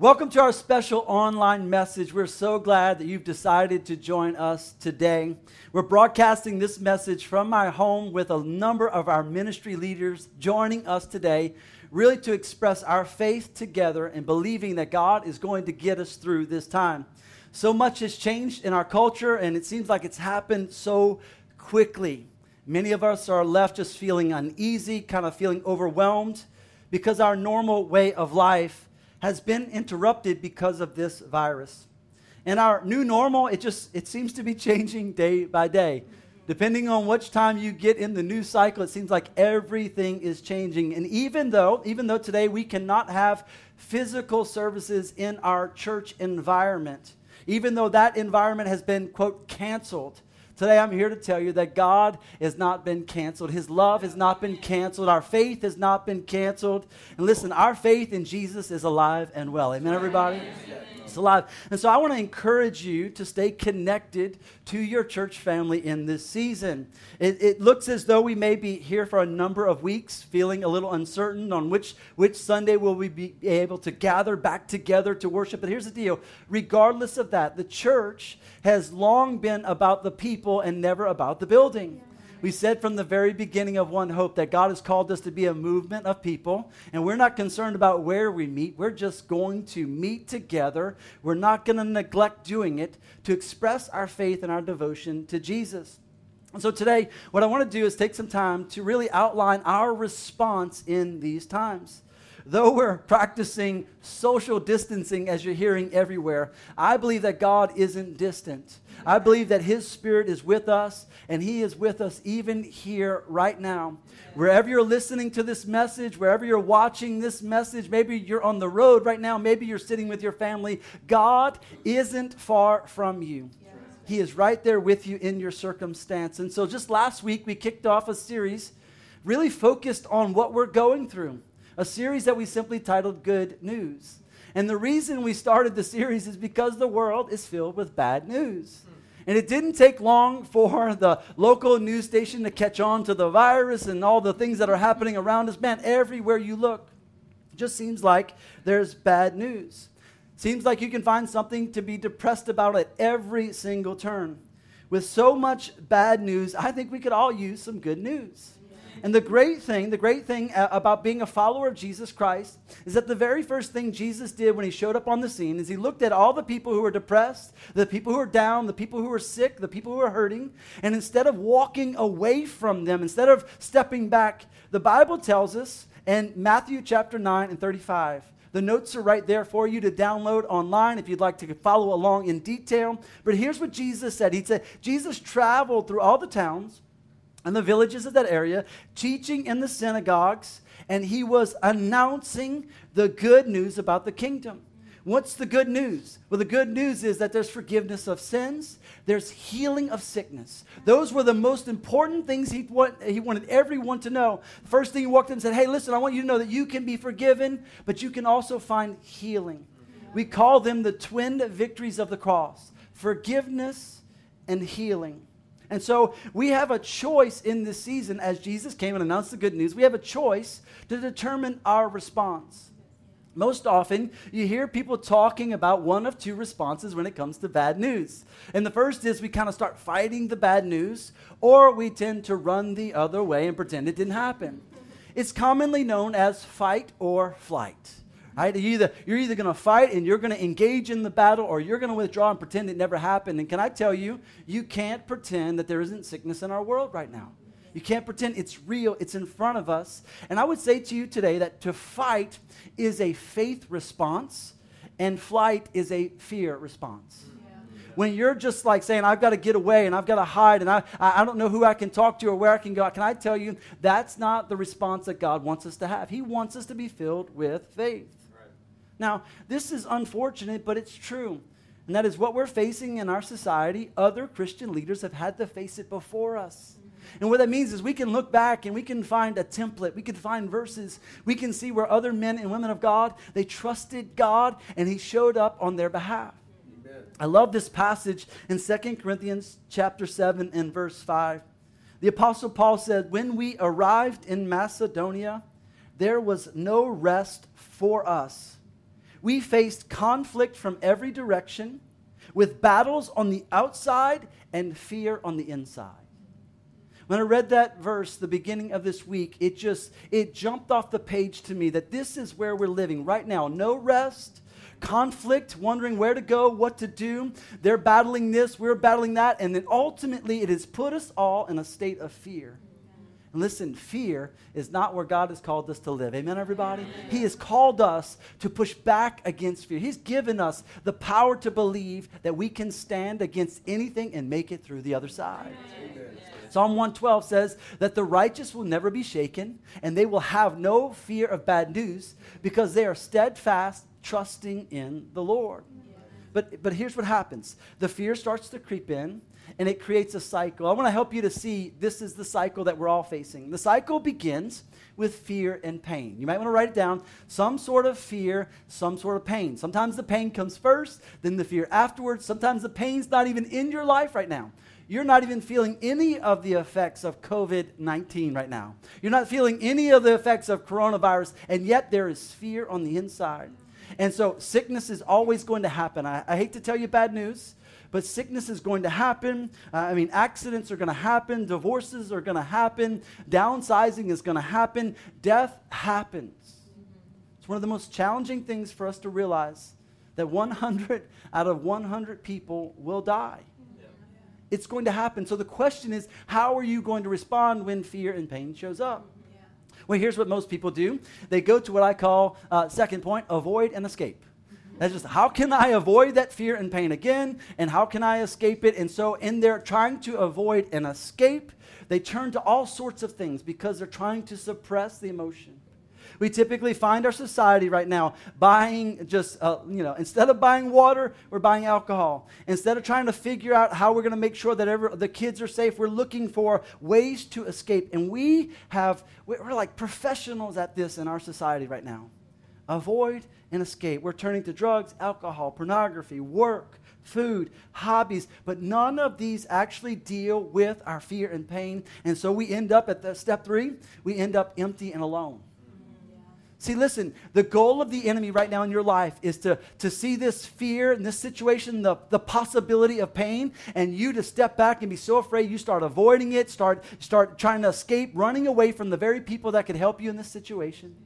Welcome to our special online message. We're so glad that you've decided to join us today. We're broadcasting this message from my home with a number of our ministry leaders joining us today, really to express our faith together and believing that God is going to get us through this time. So much has changed in our culture, and it seems like it's happened so quickly. Many of us are left just feeling uneasy, kind of feeling overwhelmed, because our normal way of life has been interrupted because of this virus. And our new normal, it just it seems to be changing day by day. Depending on which time you get in the news cycle, it seems like everything is changing. And even though, even though today we cannot have physical services in our church environment, even though that environment has been, quote, canceled, Today, I'm here to tell you that God has not been canceled. His love has not been canceled. Our faith has not been canceled. And listen, our faith in Jesus is alive and well. Amen, everybody? Alive. And so I want to encourage you to stay connected to your church family in this season. It, it, looks as though we may be here for a number of weeks, feeling a little uncertain on which, which Sunday will we be able to gather back together to worship. But here's the deal regardless of that, the church has long been about the people and never about the building. We said from the very beginning of One Hope that God has called us to be a movement of people, and we're not concerned about where we meet. We're just going to meet together. We're not going to neglect doing it to express our faith and our devotion to Jesus. And so today, what I want to do is take some time to really outline our response in these times though we're practicing social distancing as you're hearing everywhere, I believe that God isn't distant. I believe that His Spirit is with us, and He is with us even here right now. Wherever you're listening to this message, wherever you're watching this message, maybe you're on the road right now, maybe you're sitting with your family, God isn't far from you. He is right there with you in your circumstance. And so, just last week, we kicked off a series really focused on what we're going through, a series that we simply titled Good News. And the reason we started the series is because the world is filled with bad news. And it didn't take long for the local news station to catch on to the virus and all the things that are happening around us. Man, everywhere you look, just seems like there's bad news. Seems like you can find something to be depressed about at every single turn. With so much bad news, I think we could all use some good news. And the great thing, the great thing uh, about being a follower of Jesus Christ is that the very first thing Jesus did when he showed up on the scene is he looked at all the people who were depressed, the people who were down, the people who were sick, the people who were hurting, and instead of walking away from them, instead of stepping back, the Bible tells us in Matthew chapter 9 and 35 the notes are right there for you to download online if you'd like to follow along in detail. But here's what Jesus said He said, Jesus traveled through all the towns and the villages of that area, teaching in the synagogues, and he was announcing the good news about the kingdom. What's the good news? Well, the good news is that there's forgiveness of sins, there's healing of sickness. Those were the most important things he, want, he wanted everyone to know. First thing he walked in and said, Hey, listen, I want you to know that you can be forgiven, but you can also find healing. We call them the twin victories of the cross forgiveness and healing. And so we have a choice in this season as Jesus came and announced the good news. We have a choice to determine our response. Most often, you hear people talking about one of two responses when it comes to bad news. And the first is we kind of start fighting the bad news, or we tend to run the other way and pretend it didn't happen. It's commonly known as fight or flight. Right? You're either, you're either going to fight and you're going to engage in the battle or you're going to withdraw and pretend it never happened. And can I tell you, you can't pretend that there isn't sickness in our world right now. You can't pretend it's real, it's in front of us. And I would say to you today that to fight is a faith response and flight is a fear response when you're just like saying, I've got to get away and I've got to hide and I, I don't know who I can talk to or where I can go, can I tell you that's not the response that God wants us to have? He wants us to be filled with faith. Now, this is unfortunate, but it's true. And that is what we're facing in our society. Other Christian leaders have had to face it before us. And what that means is we can look back and we can find a template. We can find verses. We can see where other men and women of God, they trusted God and he showed up on their behalf. Amen. I love this passage in 2 Corinthians chapter 7 and verse 5. The apostle Paul said, "When we arrived in Macedonia, there was no rest for us." We faced conflict from every direction, with battles on the outside and fear on the inside. When I read that verse, the beginning of this week, it just it jumped off the page to me that this is where we're living right now. No rest, conflict, wondering where to go, what to do. They're battling this, we're battling that, and then ultimately it has put us all in a state of fear. Listen, fear is not where God has called us to live. Amen, everybody? Amen. He has called us to push back against fear. He's given us the power to believe that we can stand against anything and make it through the other side. Amen. Psalm 112 says that the righteous will never be shaken, and they will have no fear of bad news because they are steadfast, trusting in the Lord. But, but here's what happens the fear starts to creep in, and it creates a cycle. I want to help you to see this is the cycle that we're all facing. The cycle begins with fear and pain. You might want to write it down some sort of fear, some sort of pain. Sometimes the pain comes first, then the fear afterwards. Sometimes the pain's not even in your life right now. You're not even feeling any of the effects of COVID 19 right now. You're not feeling any of the effects of coronavirus, and yet there is fear on the inside. And so sickness is always going to happen. I, I hate to tell you bad news but sickness is going to happen. Uh, I mean, accidents are going to happen, divorces are going to happen, downsizing is going to happen, death happens. It's one of the most challenging things for us to realize that 100 out of 100 people will die. It's going to happen. So the question is, how are you going to respond when fear and pain shows up? Well, here's what most people do. They go to what I call, uh, second point, avoid and escape. That's just how can I avoid that fear and pain again, and how can I escape it? And so, in their trying to avoid and escape, they turn to all sorts of things because they're trying to suppress the emotion. We typically find our society right now buying just, uh, you know, instead of buying water, we're buying alcohol. Instead of trying to figure out how we're going to make sure that every, the kids are safe, we're looking for ways to escape. And we have, we're like professionals at this in our society right now. Avoid and escape. We're turning to drugs, alcohol, pornography, work, food, hobbies, but none of these actually deal with our fear and pain. And so we end up at the step three, we end up empty and alone. See, listen, the goal of the enemy right now in your life is to, to see this fear and this situation, the, the possibility of pain, and you to step back and be so afraid you start avoiding it, start, start trying to escape, running away from the very people that could help you in this situation.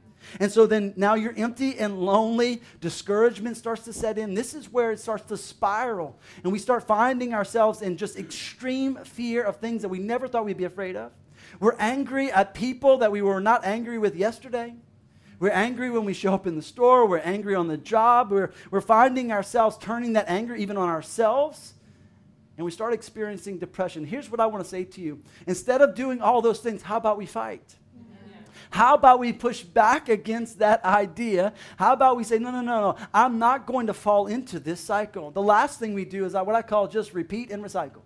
And so then now you're empty and lonely. Discouragement starts to set in. This is where it starts to spiral. And we start finding ourselves in just extreme fear of things that we never thought we'd be afraid of. We're angry at people that we were not angry with yesterday. We're angry when we show up in the store. We're angry on the job. We're, we're finding ourselves turning that anger even on ourselves. And we start experiencing depression. Here's what I want to say to you instead of doing all those things, how about we fight? How about we push back against that idea? How about we say, no, no, no, no, I'm not going to fall into this cycle. The last thing we do is what I call just repeat and recycle.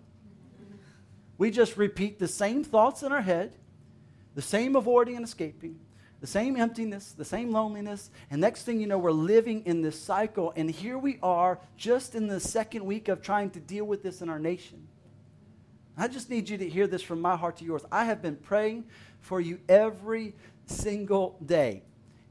We just repeat the same thoughts in our head, the same avoiding and escaping, the same emptiness, the same loneliness. And next thing you know, we're living in this cycle. And here we are just in the second week of trying to deal with this in our nation. I just need you to hear this from my heart to yours. I have been praying for you every single day.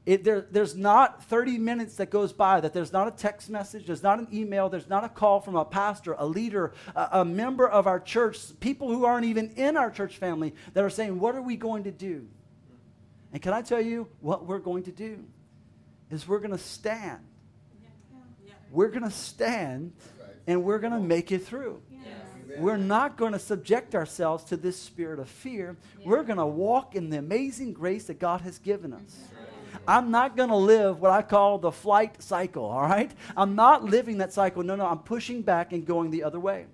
It, there, there's not 30 minutes that goes by that there's not a text message, there's not an email, there's not a call from a pastor, a leader, a, a member of our church, people who aren't even in our church family that are saying, What are we going to do? And can I tell you what we're going to do? Is we're going to stand. We're going to stand and we're going to make it through. We're not going to subject ourselves to this spirit of fear. Yeah. We're going to walk in the amazing grace that God has given us. I'm not going to live what I call the flight cycle, all right? I'm not living that cycle. No, no, I'm pushing back and going the other way.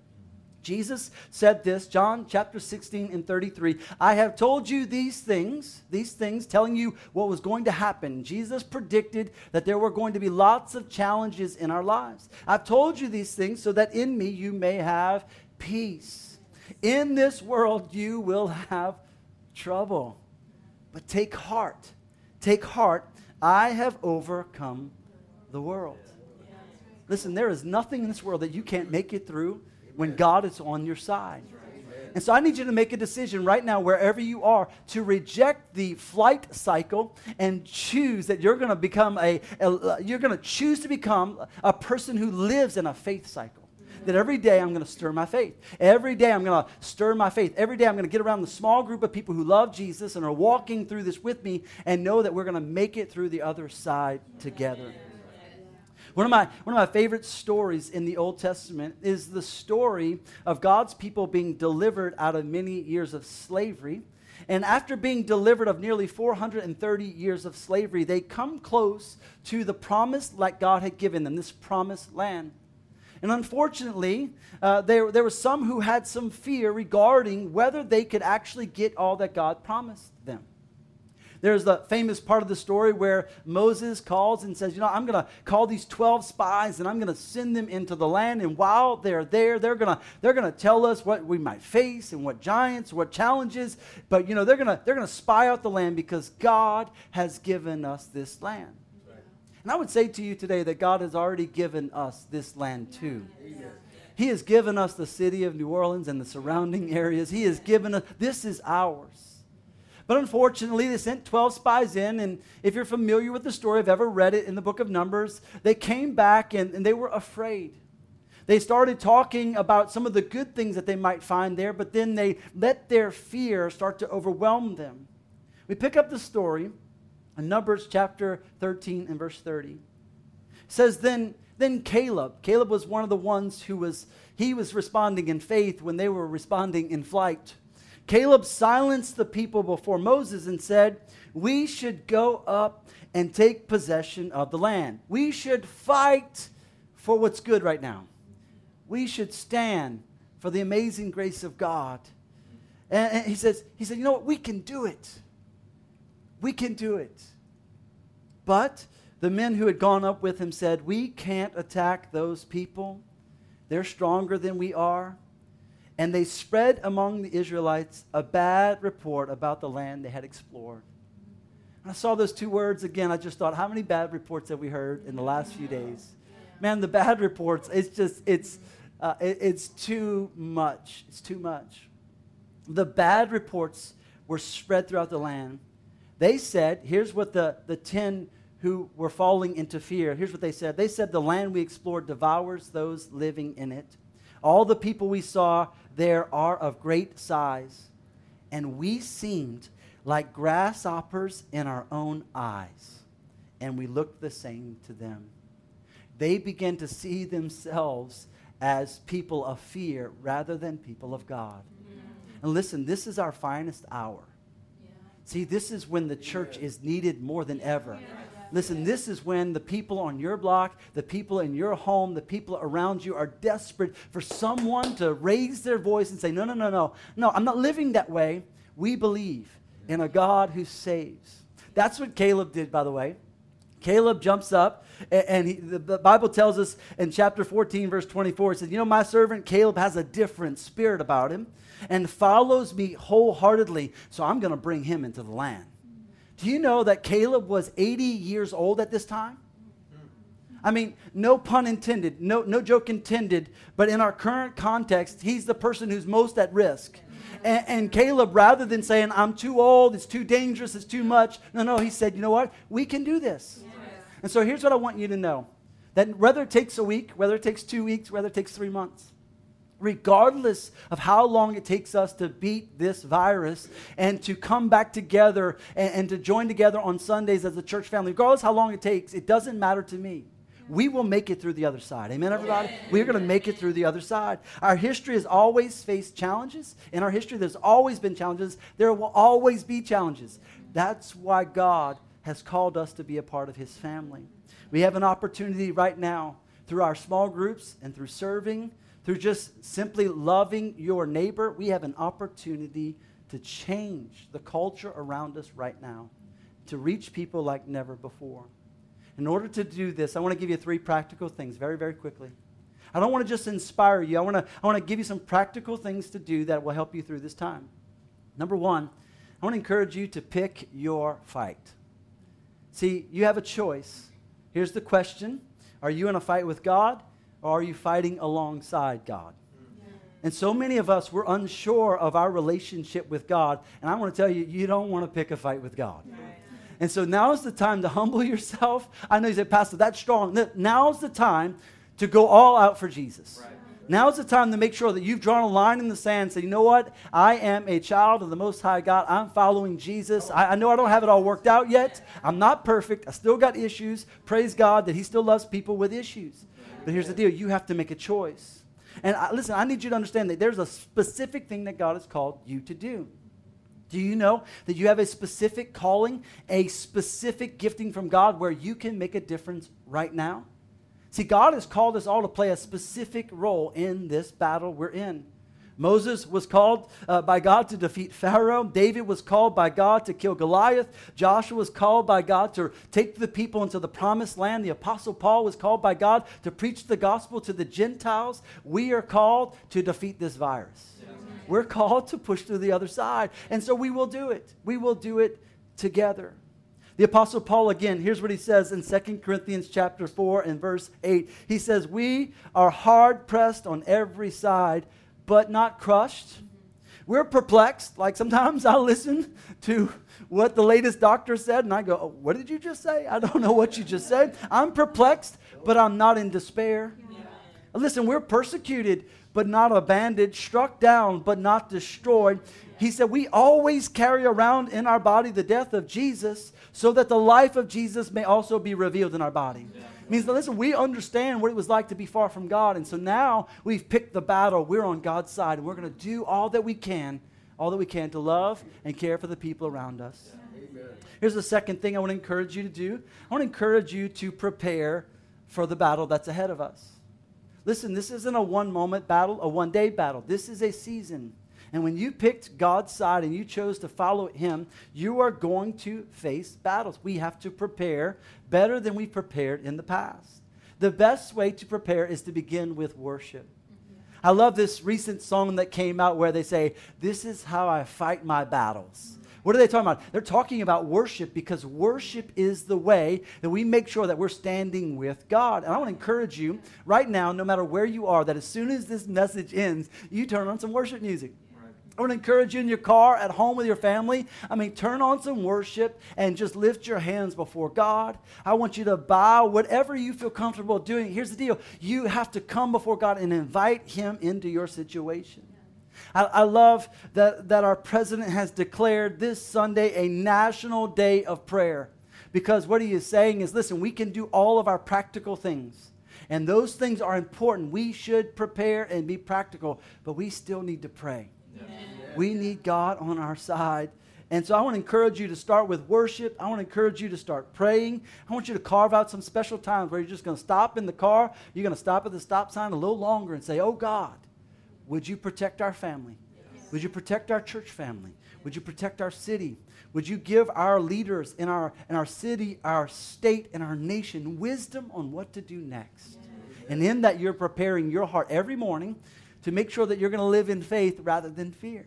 Jesus said this, John chapter 16 and 33. I have told you these things, these things, telling you what was going to happen. Jesus predicted that there were going to be lots of challenges in our lives. I've told you these things so that in me you may have peace. In this world, you will have trouble. But take heart. Take heart. I have overcome the world. Listen, there is nothing in this world that you can't make it through when God is on your side. And so I need you to make a decision right now, wherever you are, to reject the flight cycle and choose that you're going to become a, a you're going to choose to become a person who lives in a faith cycle that every day I'm going to stir my faith. Every day I'm going to stir my faith. Every day I'm going to get around the small group of people who love Jesus and are walking through this with me and know that we're going to make it through the other side together. One of, my, one of my favorite stories in the Old Testament is the story of God's people being delivered out of many years of slavery. And after being delivered of nearly 430 years of slavery, they come close to the promise that God had given them, this promised land. And unfortunately, uh, there, there were some who had some fear regarding whether they could actually get all that God promised them. There's the famous part of the story where Moses calls and says, You know, I'm going to call these 12 spies and I'm going to send them into the land. And while they're there, they're going to they're to tell us what we might face and what giants, what challenges. But, you know, they're going to they're going to spy out the land because God has given us this land. And I would say to you today that God has already given us this land too. He has given us the city of New Orleans and the surrounding areas. He has given us, this is ours. But unfortunately, they sent 12 spies in, and if you're familiar with the story, I've ever read it in the book of Numbers, they came back and, and they were afraid. They started talking about some of the good things that they might find there, but then they let their fear start to overwhelm them. We pick up the story in Numbers chapter 13 and verse 30. It says, Then then Caleb, Caleb was one of the ones who was, he was responding in faith when they were responding in flight. Caleb silenced the people before Moses and said, We should go up and take possession of the land. We should fight for what's good right now. We should stand for the amazing grace of God. And, and he says, he said, you know what? We can do it. We can do it. But the men who had gone up with him said, We can't attack those people. They're stronger than we are. And they spread among the Israelites a bad report about the land they had explored. And I saw those two words again. I just thought, how many bad reports have we heard in the last few days? Man, the bad reports, it's just, it's, uh, it, it's too much. It's too much. The bad reports were spread throughout the land. They said, here's what the, the 10 who were falling into fear, here's what they said. They said, the land we explored devours those living in it. All the people we saw there are of great size, and we seemed like grasshoppers in our own eyes, and we looked the same to them. They began to see themselves as people of fear rather than people of God. And listen, this is our finest hour. See, this is when the church is needed more than ever. Listen, this is when the people on your block, the people in your home, the people around you are desperate for someone to raise their voice and say, No, no, no, no. No, I'm not living that way. We believe in a God who saves. That's what Caleb did, by the way. Caleb jumps up, and he, the Bible tells us in chapter 14, verse 24, it says, You know, my servant Caleb has a different spirit about him and follows me wholeheartedly, so I'm going to bring him into the land. Do you know that Caleb was 80 years old at this time? I mean, no pun intended, no, no joke intended, but in our current context, he's the person who's most at risk. And, and, Caleb, rather than saying, I'm too old, it's too dangerous, it's too much, no, no, he said, you know what? We can do this. Yes. And so here's what I want you to know that whether it takes a week, whether it takes two weeks, whether it takes three months, regardless of how long it takes us to beat this virus and to come back together and, and, to join together on Sundays as a church family, regardless how long it takes, it doesn't matter to me. We will make it through the other side. Amen, everybody? We're going to make it through the other side. Our history has always faced challenges. In our history, there's always been challenges. There will always be challenges. That's why God has called us to be a part of His family. We have an opportunity right now through our small groups and through serving through just simply loving your neighbor, we have an opportunity to change the culture around us right now, to reach people like never before. In order to do this, I want to give you three practical things very, very quickly. I don't want to just inspire you. I want to, I want to give you some practical things to do that will help you through this time. Number one, I want to encourage you to pick your fight. See, you have a choice. Here's the question Are you in a fight with God or are you fighting alongside God? And so many of us, we're unsure of our relationship with God. And I want to tell you, you don't want to pick a fight with God. Right. And so now is the time to humble yourself. I know you said, Pastor, that's strong. Now's the time to go all out for Jesus. Right. Now is the time to make sure that you've drawn a line in the sand and say, you know what? I am a child of the Most High God. I'm following Jesus. I, I, know I don't have it all worked out yet. I'm not perfect. I still got issues. Praise God that He still loves people with issues. But here's the deal you have to make a choice. And I, listen, I need you to understand that there's a specific thing that God has called you to do. Do you know that you have a specific calling, a specific gifting from God where you can make a difference right now? See, God has called us all to play a specific role in this battle we're in. Moses was called uh, by God to defeat Pharaoh. David was called by God to kill Goliath. Joshua was called by God to take the people into the promised land. The Apostle Paul was called by God to preach the gospel to the Gentiles. We are called to defeat this virus. We're called to push to the other side. And so we will do it. We will do it together. The apostle Paul again, here's what he says in 2 Corinthians chapter 4 and verse 8. He says, "We are hard pressed on every side, but not crushed. We're perplexed. Like sometimes I listen to what the latest doctor said and I go, oh, What did you just say? I don't know what you just said. I'm perplexed, but I'm not in despair. Listen, we're persecuted, but not abandoned, struck down, but not destroyed. He said, We always carry around in our body the death of Jesus so that the life of Jesus may also be revealed in our body. Yeah means that, listen, we understand what it was like to be far from God. And so now we've picked the battle. We're on God's side. And we're going to do all that we can, all that we can to love and care for the people around us. Amen. Here's the second thing I want to encourage you to do I want to encourage you to prepare for the battle that's ahead of us. Listen, this isn't a one moment battle, a one day battle. This is a season. And when you picked God's side and you chose to follow Him, you are going to face battles. We have to prepare better than we prepared in the past. The best way to prepare is to begin with worship. Mm-hmm. I love this recent song that came out where they say, This is how I fight my battles. What are they talking about? They're talking about worship because worship is the way that we make sure that we're standing with God. And I want to encourage you right now, no matter where you are, that as soon as this message ends, you turn on some worship music. I want to encourage you in your car, at home with your family. I mean, turn on some worship and just lift your hands before God. I want you to bow, whatever you feel comfortable doing. Here's the deal you have to come before God and invite Him into your situation. I, I love that, that our president has declared this Sunday a national day of prayer. Because what he is saying is listen, we can do all of our practical things. And those things are important. We should prepare and be practical, but we still need to pray. We need God on our side. And so I want to encourage you to start with worship. I want to encourage you to start praying. I want you to carve out some special times where you're just going to stop in the car. You're going to stop at the stop sign a little longer and say, Oh God, would you protect our family? Would you protect our church family? Would you protect our city? Would you give our leaders in our, in our city, our state, and our nation wisdom on what to do next? And in that, you're preparing your heart every morning to make sure that you're going to live in faith rather than fear.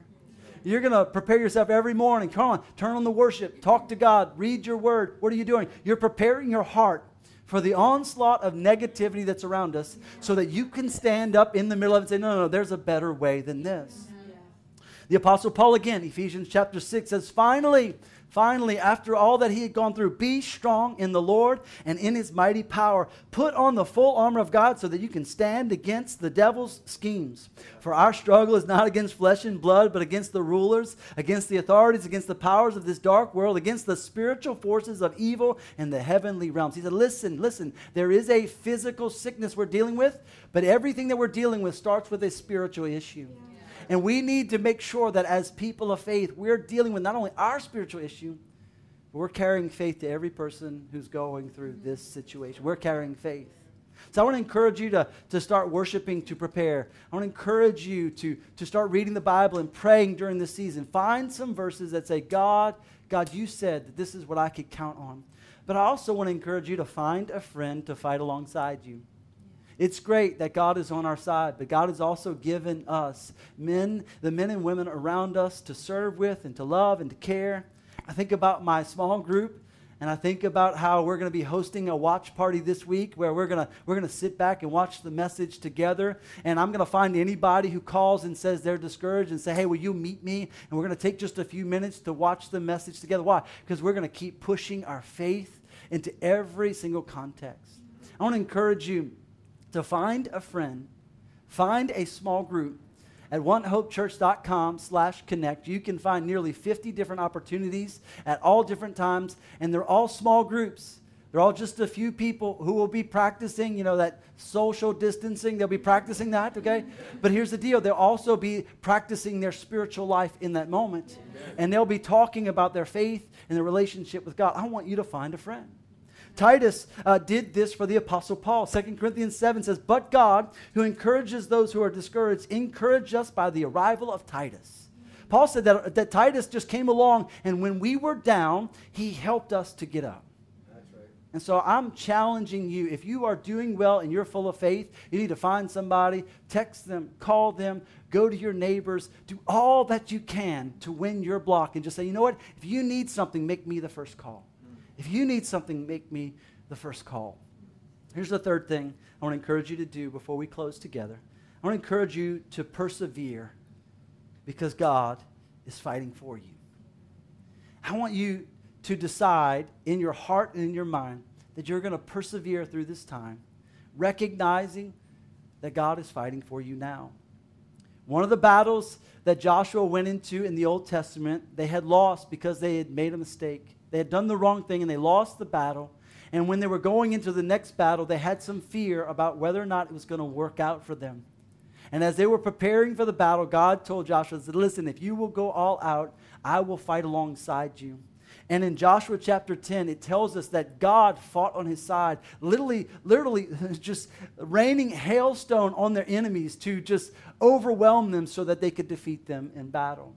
You're going to prepare yourself every morning. Come on, turn on the worship, talk to God, read your word. What are you doing? You're preparing your heart for the onslaught of negativity that's around us so that you can stand up in the middle of it and say, no, no, no, there's a better way than this. The Apostle Paul, again, Ephesians chapter 6 says, finally, Finally, after all that he had gone through, be strong in the Lord and in his mighty power. Put on the full armor of God so that you can stand against the devil's schemes. For our struggle is not against flesh and blood, but against the rulers, against the authorities, against the powers of this dark world, against the spiritual forces of evil in the heavenly realms. He said, Listen, listen, there is a physical sickness we're dealing with, but everything that we're dealing with starts with a spiritual issue. Yeah. And we need to make sure that as people of faith, we're dealing with not only our spiritual issue, but we're carrying faith to every person who's going through mm-hmm. this situation. We're carrying faith. So I want to encourage you to, to start worshiping to prepare. I want to encourage you to, to start reading the Bible and praying during this season. Find some verses that say, God, God, you said that this is what I could count on. But I also want to encourage you to find a friend to fight alongside you. It's great that God is on our side, but God has also given us men, the men and women around us to serve with and to love and to care. I think about my small group, and I think about how we're going to be hosting a watch party this week where we're going to we're going to sit back and watch the message together and I'm going to find anybody who calls and says they're discouraged and say, "Hey, will you meet me?" And we're going to take just a few minutes to watch the message together. Why? Because we're going to keep pushing our faith into every single context. I want to encourage you to find a friend, find a small group at onehopechurch.com slash connect. You can find nearly 50 different opportunities at all different times and they're all small groups. They're all just a few people who will be practicing you know that social distancing. They'll be practicing that okay? But here's the deal. They'll also be practicing their spiritual life in that moment. And they'll be talking about their faith and their relationship with god. I want you to find a friend Titus uh, did this for the Apostle Paul. 2 Corinthians 7 says, But God, who encourages those who are discouraged, encouraged us by the arrival of Titus. Paul said that, that Titus just came along, and when we were down, he helped us to get up. And so I'm challenging you. If you are doing well and you're full of faith, you need to find somebody, text them, call them, go to your neighbors, do all that you can to win your block, and just say, you know what? If you need something, make me the first call. If you need something, make me the first call. Here's the third thing I want to encourage you to do before we close together. I want to encourage you to persevere because God is fighting for you. I want you to decide in your heart and in your mind that you're going to persevere through this time, recognizing that God is fighting for you now. One of the battles that Joshua went into in the Old Testament, they had lost because they had made a mistake. They had done the wrong thing and they lost the battle. And when they were going into the next battle, they had some fear about whether or not it was going to work out for them. And as they were preparing for the battle, God told Joshua, said, Listen, if you will go all out, I will fight alongside you. And in Joshua chapter 10, it tells us that God fought on his side, literally, literally just raining hailstone on their enemies to just overwhelm them so that they could defeat them in battle.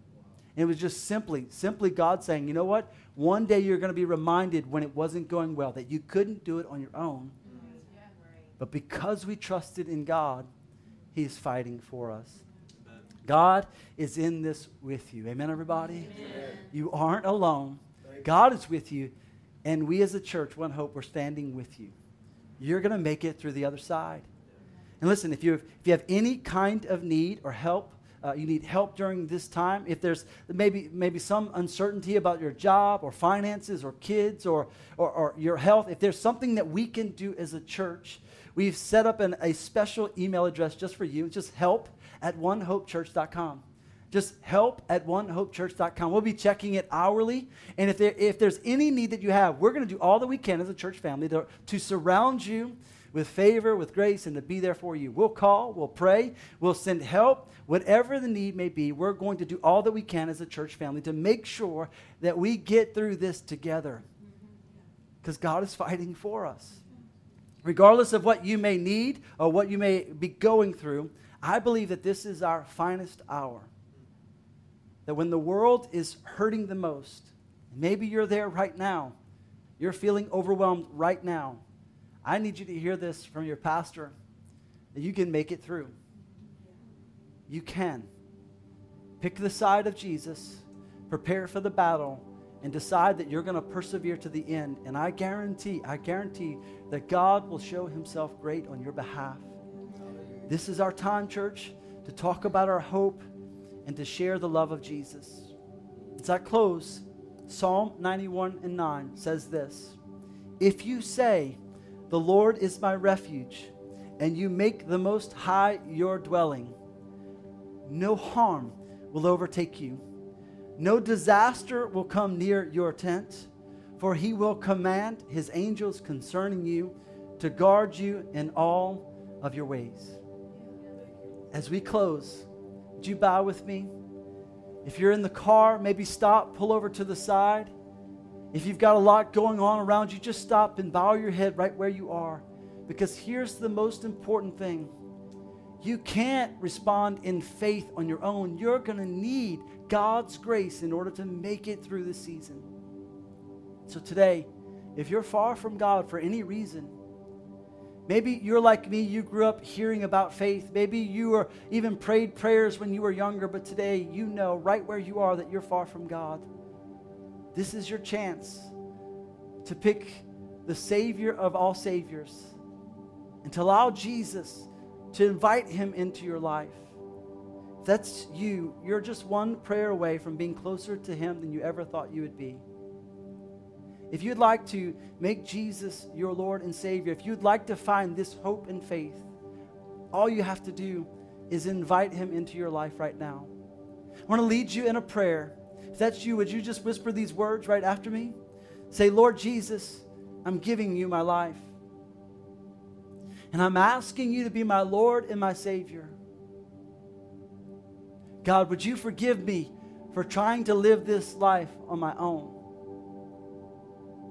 It was just simply, simply God saying, you know what? One day you're going to be reminded when it wasn't going well that you couldn't do it on your own. But because we trusted in God, He's fighting for us. God is in this with you. Amen, everybody? Amen. You aren't alone. God is with you. And we as a church, One Hope, we're standing with you. You're going to make it through the other side. And listen, if you, have, if you have any kind of need or help, uh, you need help during this time, if there's maybe, maybe some uncertainty about your job or finances or kids or, or, or your health, if there's something that we can do as a church, we've set up an, a special email address just for you. It's just help at onehopechurch.com just help at onehopechurch.com. We'll be checking it hourly. And if, there, if there's any need that you have, we're going to do all that we can as a church family to, to surround you with favor, with grace, and to be there for you. We'll call, we'll pray, we'll send help, whatever the need may be. We're going to do all that we can as a church family to make sure that we get through this together because God is fighting for us. Regardless of what you may need or what you may be going through, I believe that this is our finest hour. That when the world is hurting the most, maybe you're there right now, you're feeling overwhelmed right now I need you to hear this from your pastor that you can make it through. You can. Pick the side of Jesus, prepare for the battle, and decide that you're going to persevere to the end. And I guarantee, I guarantee that God will show himself great on your behalf. This is our time, church, to talk about our hope and to share the love of Jesus. As I close, Psalm 91 and 9 says this If you say, the Lord is my refuge, and you make the Most High your dwelling. No harm will overtake you, no disaster will come near your tent, for he will command his angels concerning you to guard you in all of your ways. As we close, would you bow with me? If you're in the car, maybe stop, pull over to the side. If you've got a lot going on around you, just stop and bow your head right where you are. Because here's the most important thing you can't respond in faith on your own. You're going to need God's grace in order to make it through the season. So today, if you're far from God for any reason, maybe you're like me, you grew up hearing about faith. Maybe you were even prayed prayers when you were younger, but today you know right where you are that you're far from God. This is your chance to pick the Savior of all Saviors and to allow Jesus to invite Him into your life. If that's you, you're just one prayer away from being closer to Him than you ever thought you would be. If you'd like to make Jesus your Lord and Savior, if you'd like to find this hope and faith, all you have to do is invite Him into your life right now. I want to lead you in a prayer. If that's you, would you just whisper these words right after me? Say, Lord Jesus, I'm giving you my life. And I'm asking you to be my Lord and my Savior. God, would you forgive me for trying to live this life on my own?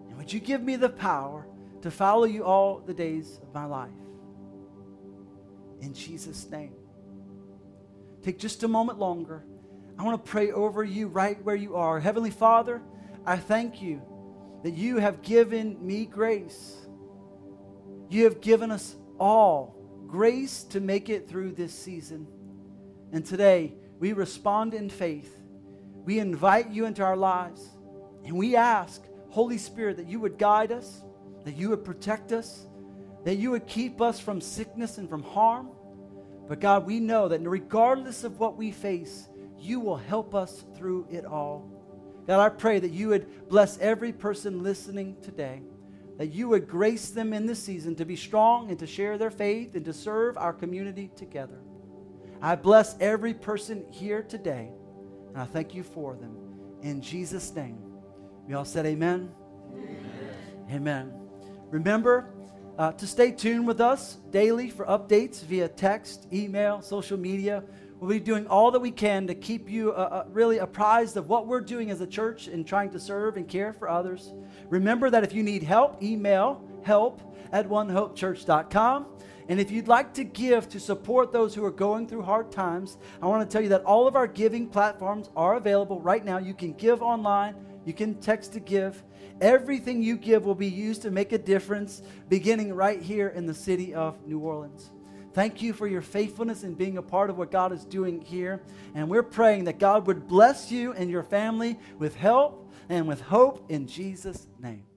And would you give me the power to follow you all the days of my life? In Jesus' name. Take just a moment longer. I want to pray over you right where you are. Heavenly Father, I thank you that you have given me grace. You have given us all grace to make it through this season. And today, we respond in faith. We invite you into our lives. And we ask, Holy Spirit, that you would guide us, that you would protect us, that you would keep us from sickness and from harm. But God, we know that regardless of what we face, you will help us through it all. God, I pray that you would bless every person listening today, that you would grace them in this season to be strong and to share their faith and to serve our community together. I bless every person here today, and I thank you for them. In Jesus' name. We all said amen. Amen. amen. Remember uh, to stay tuned with us daily for updates via text, email, social media. We'll be doing all that we can to keep you uh, uh, really apprised of what we're doing as a church in trying to serve and care for others. Remember that if you need help, email help at onehopechurch.com. And if you'd like to give to support those who are going through hard times, I want to tell you that all of our giving platforms are available right now. You can give online, you can text to give. Everything you give will be used to make a difference beginning right here in the city of New Orleans. Thank you for your faithfulness in being a part of what God is doing here. And we're praying that God would bless you and your family with help and with hope in Jesus' name.